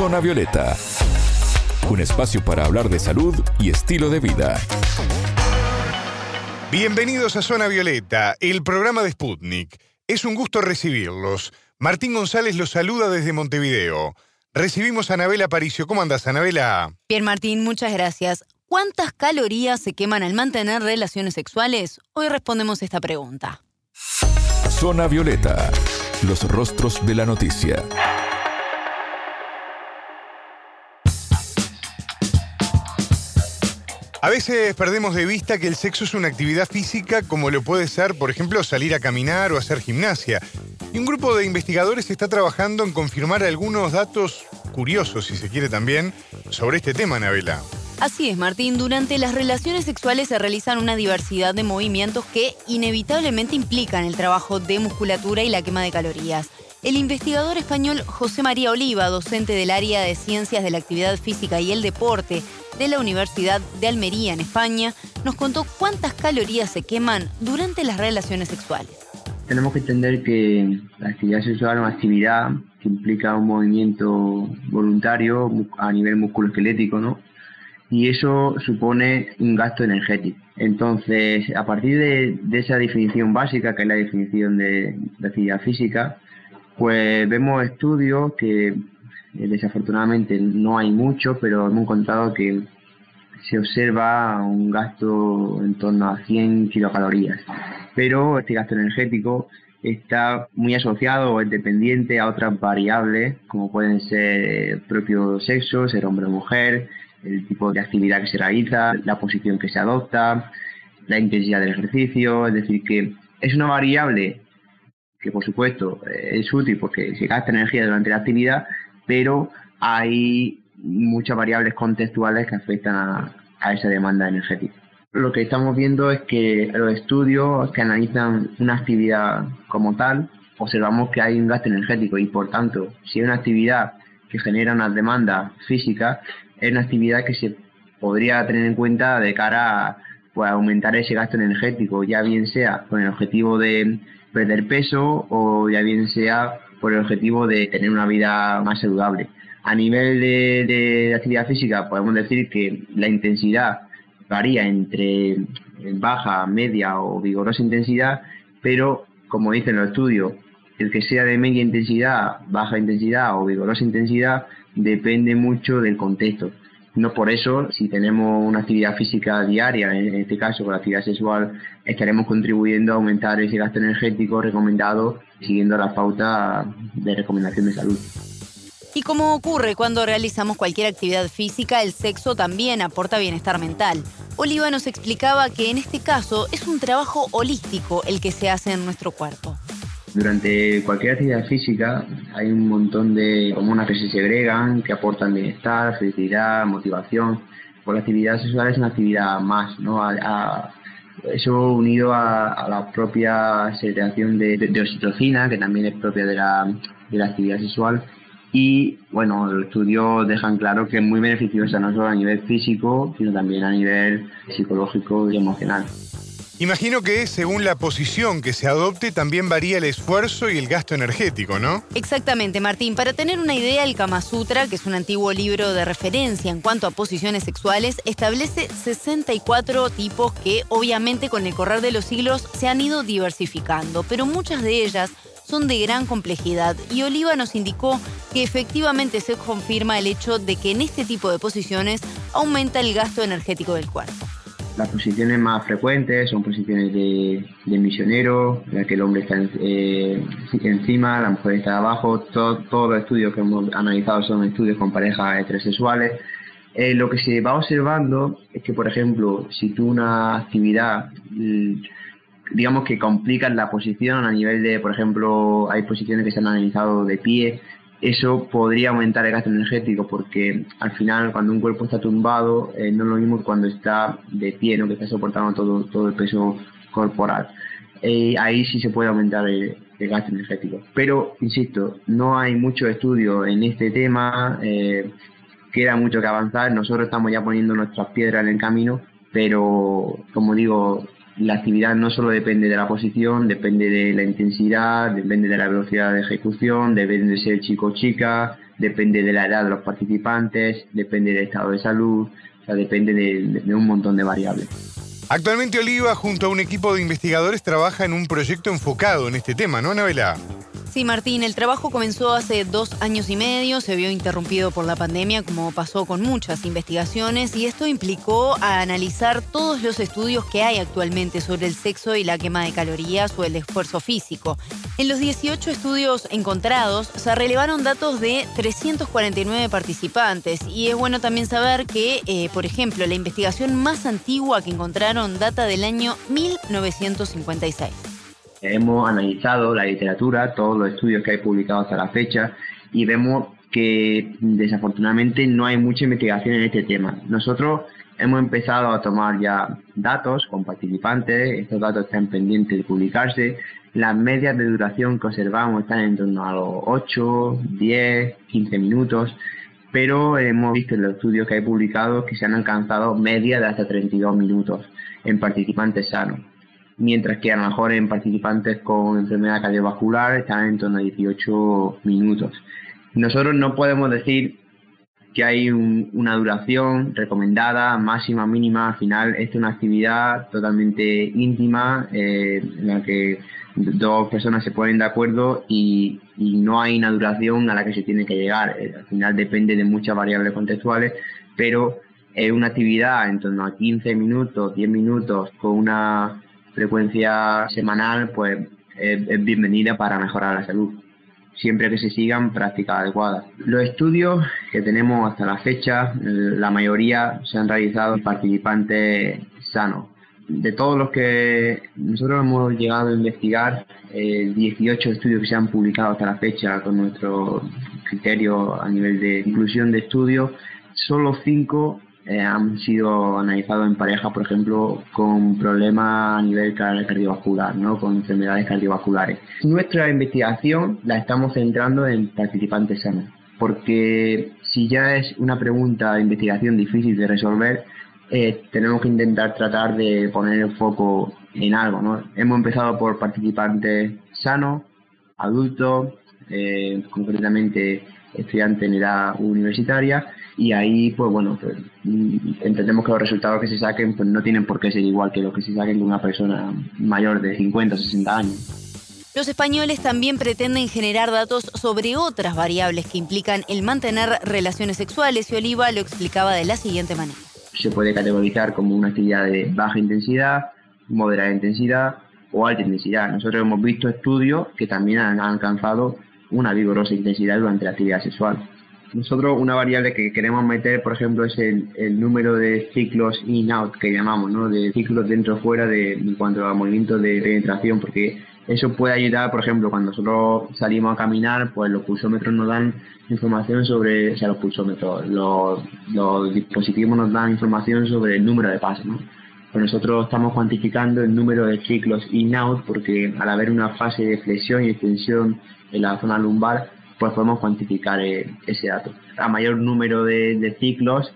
Zona Violeta, un espacio para hablar de salud y estilo de vida. Bienvenidos a Zona Violeta, el programa de Sputnik. Es un gusto recibirlos. Martín González los saluda desde Montevideo. Recibimos a Anabela Paricio. ¿Cómo andas, Anabela? Bien, Martín, muchas gracias. ¿Cuántas calorías se queman al mantener relaciones sexuales? Hoy respondemos esta pregunta. Zona Violeta, los rostros de la noticia. A veces perdemos de vista que el sexo es una actividad física como lo puede ser, por ejemplo, salir a caminar o hacer gimnasia. Y un grupo de investigadores está trabajando en confirmar algunos datos curiosos, si se quiere también, sobre este tema, Anabela. Así es, Martín. Durante las relaciones sexuales se realizan una diversidad de movimientos que inevitablemente implican el trabajo de musculatura y la quema de calorías. El investigador español José María Oliva, docente del área de Ciencias de la Actividad Física y el Deporte de la Universidad de Almería en España, nos contó cuántas calorías se queman durante las relaciones sexuales. Tenemos que entender que la actividad sexual es una actividad que implica un movimiento voluntario a nivel musculoesquelético, ¿no? Y eso supone un gasto energético. Entonces, a partir de, esa definición básica, que es la definición de, de actividad física, pues vemos estudios que eh, desafortunadamente no hay mucho, pero hemos encontrado que se observa un gasto en torno a 100 kilocalorías. Pero este gasto energético está muy asociado o es dependiente a otras variables, como pueden ser el propio sexo, ser hombre o mujer, el tipo de actividad que se realiza, la posición que se adopta, la intensidad del ejercicio, es decir, que es una variable que por supuesto eh, es útil porque se gasta energía durante la actividad, pero hay muchas variables contextuales que afectan a, esa demanda energética. Lo que estamos viendo es que los estudios que analizan una actividad como tal, observamos que hay un gasto energético y por tanto, si hay una actividad que genera una demanda física, es una actividad que se podría tener en cuenta de cara a pues, aumentar ese gasto energético, ya bien sea con el objetivo de perder peso o ya bien sea por el objetivo de tener una vida más saludable. A nivel de, actividad física podemos decir que la intensidad varía entre baja, media o vigorosa intensidad, pero como dicen los estudios, el que sea de media intensidad, baja intensidad o vigorosa intensidad depende mucho del contexto. No por eso, si tenemos una actividad física diaria, en este caso con la actividad sexual, estaremos contribuyendo a aumentar ese gasto energético recomendado siguiendo la pauta de recomendación de salud. Y como ocurre cuando realizamos cualquier actividad física, el sexo también aporta bienestar mental. Oliva nos explicaba que en este caso es un trabajo holístico el que se hace en nuestro cuerpo. Durante cualquier actividad física hay un montón de hormonas que se segregan, que aportan bienestar, felicidad, motivación. Por la actividad sexual es una actividad más, ¿no? eso unido a, la propia segregación de, oxitocina, que también es propia de la, de la actividad sexual. Y bueno, los estudios dejan claro que es muy beneficiosa no solo a nivel físico, sino también a nivel psicológico y emocional. Imagino que según la posición que se adopte también varía el esfuerzo y el gasto energético, ¿no? Exactamente, Martín. Para tener una idea, el Kama Sutra, que es un antiguo libro de referencia en cuanto a posiciones sexuales, establece 64 tipos que obviamente con el correr de los siglos se han ido diversificando, pero muchas de ellas son de gran complejidad y Oliva nos indicó que efectivamente se confirma el hecho de que en este tipo de posiciones aumenta el gasto energético del cuerpo. Las posiciones más frecuentes son posiciones de, misionero, en las que el hombre está eh, encima, la mujer está abajo. todos los estudios que hemos analizado son estudios con parejas heterosexuales. Eh, lo que se va observando es que, por ejemplo, si tú una actividad, mm, digamos que complican la posición a nivel de, por ejemplo, hay posiciones que se han analizado de pie, eso podría aumentar el gasto energético porque al final cuando un cuerpo está tumbado eh, no es lo mismo cuando está de pie, ¿no? que está soportando todo, todo el peso corporal. Eh, ahí sí se puede aumentar el, gasto energético. Pero, insisto, no hay mucho estudio en este tema, eh, queda mucho que avanzar, nosotros estamos ya poniendo nuestras piedras en el camino, pero como digo, la actividad no solo depende de la posición, depende de la intensidad, depende de la velocidad de ejecución, depende de ser chico o chica, depende de la edad de los participantes, depende del estado de salud, o sea, depende de, un montón de variables. Actualmente Oliva, junto a un equipo de investigadores, trabaja en un proyecto enfocado en este tema, ¿no, Anabela? Sí, Martín, el trabajo comenzó hace dos años y medio, se vio interrumpido por la pandemia, como pasó con muchas investigaciones, y esto implicó a analizar todos los estudios que hay actualmente sobre el sexo y la quema de calorías o el esfuerzo físico. En los 18 estudios encontrados se relevaron datos de 349 participantes, y es bueno también saber que, eh, por ejemplo, la investigación más antigua que encontraron data del año 1956. Hemos analizado la literatura, todos los estudios que hay publicados hasta la fecha y vemos que desafortunadamente no hay mucha investigación en este tema. Nosotros hemos empezado a tomar ya datos con participantes, estos datos están pendientes de publicarse. Las medias de duración que observamos están en torno a los 8, 10, 15 minutos, pero hemos visto en los estudios que hay publicados que se han alcanzado medias de hasta 32 minutos en participantes sanos mientras que a lo mejor en participantes con enfermedad cardiovascular están en torno a 18 minutos. Nosotros no podemos decir que hay una duración recomendada, máxima, mínima. Al final, esta es una actividad totalmente íntima eh, en la que dos personas se ponen de acuerdo y, y, no hay una duración a la que se tiene que llegar. Eh, al final depende de muchas variables contextuales, pero es una actividad en torno a 15 minutos, 10 minutos con una frecuencia semanal, pues es, bienvenida para mejorar la salud, siempre que se sigan prácticas adecuadas. Los estudios que tenemos hasta la fecha, la mayoría se han realizado en participantes sanos. De todos los que nosotros hemos llegado a investigar, 18 estudios que se han publicado hasta la fecha con nuestro criterio a nivel de inclusión de estudios, solo 5 eh, han sido analizados en pareja, por ejemplo, con problemas a nivel cardiovascular, ¿no? con enfermedades cardiovasculares. Nuestra investigación la estamos centrando en participantes sanos, porque si ya es una pregunta de investigación difícil de resolver, eh, tenemos que intentar tratar de poner el foco en algo. ¿no? Hemos empezado por participantes sanos, adultos, eh, concretamente estudiantes en edad universitaria, y ahí, pues bueno, pues, mm, entendemos que los resultados que se saquen pues no tienen por qué ser igual que los que se saquen de una persona mayor de 50 o 60 años. Los españoles también pretenden generar datos sobre otras variables que implican el mantener relaciones sexuales y Oliva lo explicaba de la siguiente manera. Se puede categorizar como una actividad de baja intensidad, moderada intensidad o alta intensidad. Nosotros hemos visto estudios que también han alcanzado una vigorosa intensidad durante la actividad sexual. Nosotros una variable que queremos meter, por ejemplo, es el, número de ciclos in-out que llamamos, ¿no? de ciclos dentro-fuera de, en cuanto a movimientos de penetración, porque eso puede ayudar, por ejemplo, cuando nosotros salimos a caminar, pues los pulsómetros nos dan información sobre, o sea, los pulsómetros, los, dispositivos nos dan información sobre el número de pasos, ¿no? Nosotros estamos cuantificando el número de ciclos in-out porque al haber una fase de flexión y extensión en la zona lumbar, pues podemos cuantificar eh, ese dato. A mayor número de, ciclos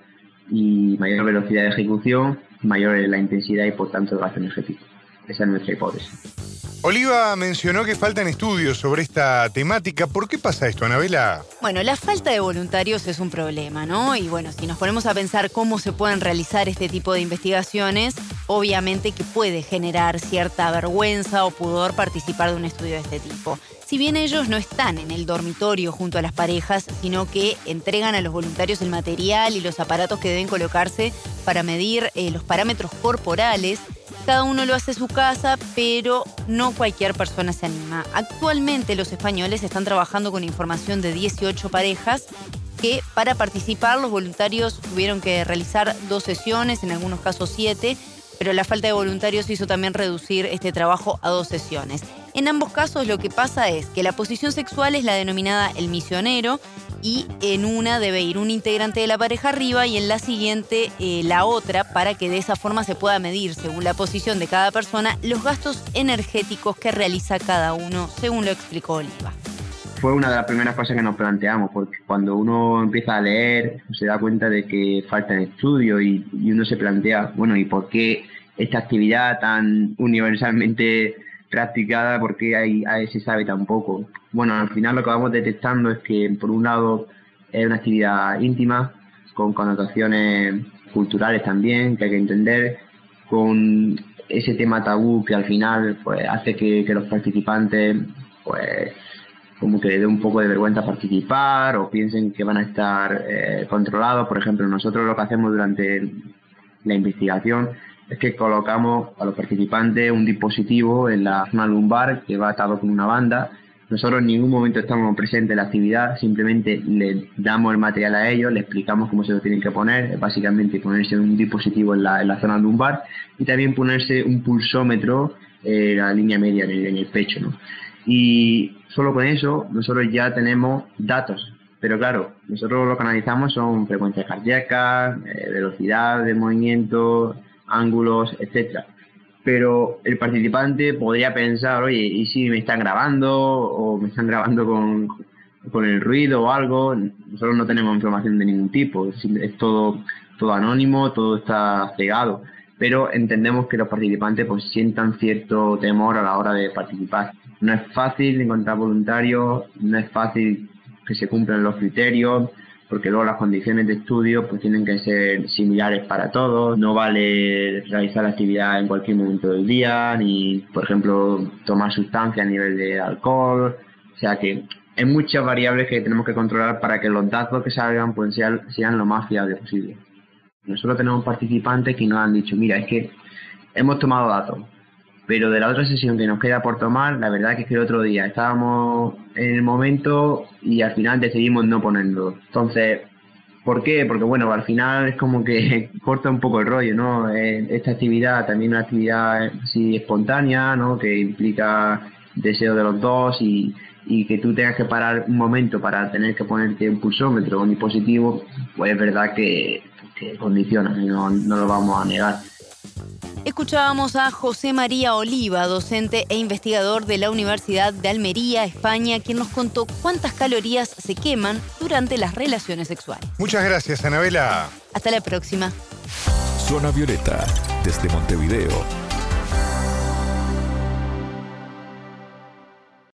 y mayor velocidad de ejecución, mayor es la intensidad y por tanto el gasto energético. Esa es nuestra hipótesis. Oliva mencionó que faltan estudios sobre esta temática. ¿Por qué pasa esto, Anabela? Bueno, la falta de voluntarios es un problema, ¿no? Y bueno, si nos ponemos a pensar cómo se pueden realizar este tipo de investigaciones, obviamente que puede generar cierta vergüenza o pudor participar de un estudio de este tipo si bien ellos no están en el dormitorio junto a las parejas, sino que entregan a los voluntarios el material y los aparatos que deben colocarse para medir eh, los parámetros corporales. Cada uno lo hace en su casa, pero no cualquier persona se anima. Actualmente los españoles están trabajando con información de 18 parejas que para participar los voluntarios tuvieron que realizar dos sesiones, en algunos casos siete, pero la falta de voluntarios hizo también reducir este trabajo a dos sesiones. En ambos casos lo que pasa es que la posición sexual es la denominada el misionero y en una debe ir un integrante de la pareja arriba y en la siguiente eh, la otra para que de esa forma se pueda medir según la posición de cada persona los gastos energéticos que realiza cada uno, según lo explicó Oliva. Fue una de las primeras cosas que nos planteamos, porque cuando uno empieza a leer se da cuenta de que falta estudio y, y uno se plantea, bueno, ¿y por qué esta actividad tan universalmente practicada, porque hay, se sabe tan poco? Bueno, al final lo que vamos detectando es que, por un lado, es una actividad íntima, con connotaciones culturales también, que hay que entender, con ese tema tabú que al final pues hace que, los participantes pues como que les dé un poco de vergüenza participar o piensen que van a estar eh, controlados. Por ejemplo, nosotros lo que hacemos durante la investigación es que colocamos a los participantes un dispositivo en la zona lumbar que va atado con una banda nosotros en ningún momento estamos presentes en la actividad, simplemente le damos el material a ellos, le explicamos cómo se lo tienen que poner, básicamente ponerse un dispositivo en la, en la zona lumbar y también ponerse un pulsómetro en la línea media en el, pecho. Y solo con eso nosotros ya tenemos datos, pero claro, nosotros lo que analizamos son frecuencias cardíacas, eh, velocidad de movimiento, ángulos, etcétera pero el participante podría pensar, oye, ¿y si me están grabando o me están grabando con, con el ruido o algo? Nosotros no tenemos información de ningún tipo, es, todo, todo anónimo, todo está cegado, pero entendemos que los participantes pues sientan cierto temor a la hora de participar. No es fácil encontrar voluntarios, no es fácil que se cumplan los criterios, porque luego las condiciones de estudio pues tienen que ser similares para todos, no vale realizar la actividad en cualquier momento del día, ni por ejemplo tomar sustancia a nivel de alcohol, o sea que hay muchas variables que tenemos que controlar para que los datos que salgan pues sean, sean lo más fiables posible. Nosotros tenemos participantes que nos han dicho, mira, es que hemos tomado datos, pero de la otra sesión que nos queda por tomar, la verdad que es que el otro día estábamos en el momento y al final decidimos no ponerlo. Entonces, ¿por qué? Porque bueno, al final es como que corta un poco el rollo, ¿no? Eh, esta actividad también una actividad así espontánea, ¿no? Que implica deseo de los dos y, que tú tengas que parar un momento para tener que ponerte un pulsómetro o un dispositivo, pues es verdad que, condiciona, no, no lo vamos a negar. Escuchábamos a José María Oliva, docente e investigador de la Universidad de Almería, España, quien nos contó cuántas calorías se queman durante las relaciones sexuales. Muchas gracias, Anabela. Hasta la próxima. Zona Violeta, desde Montevideo,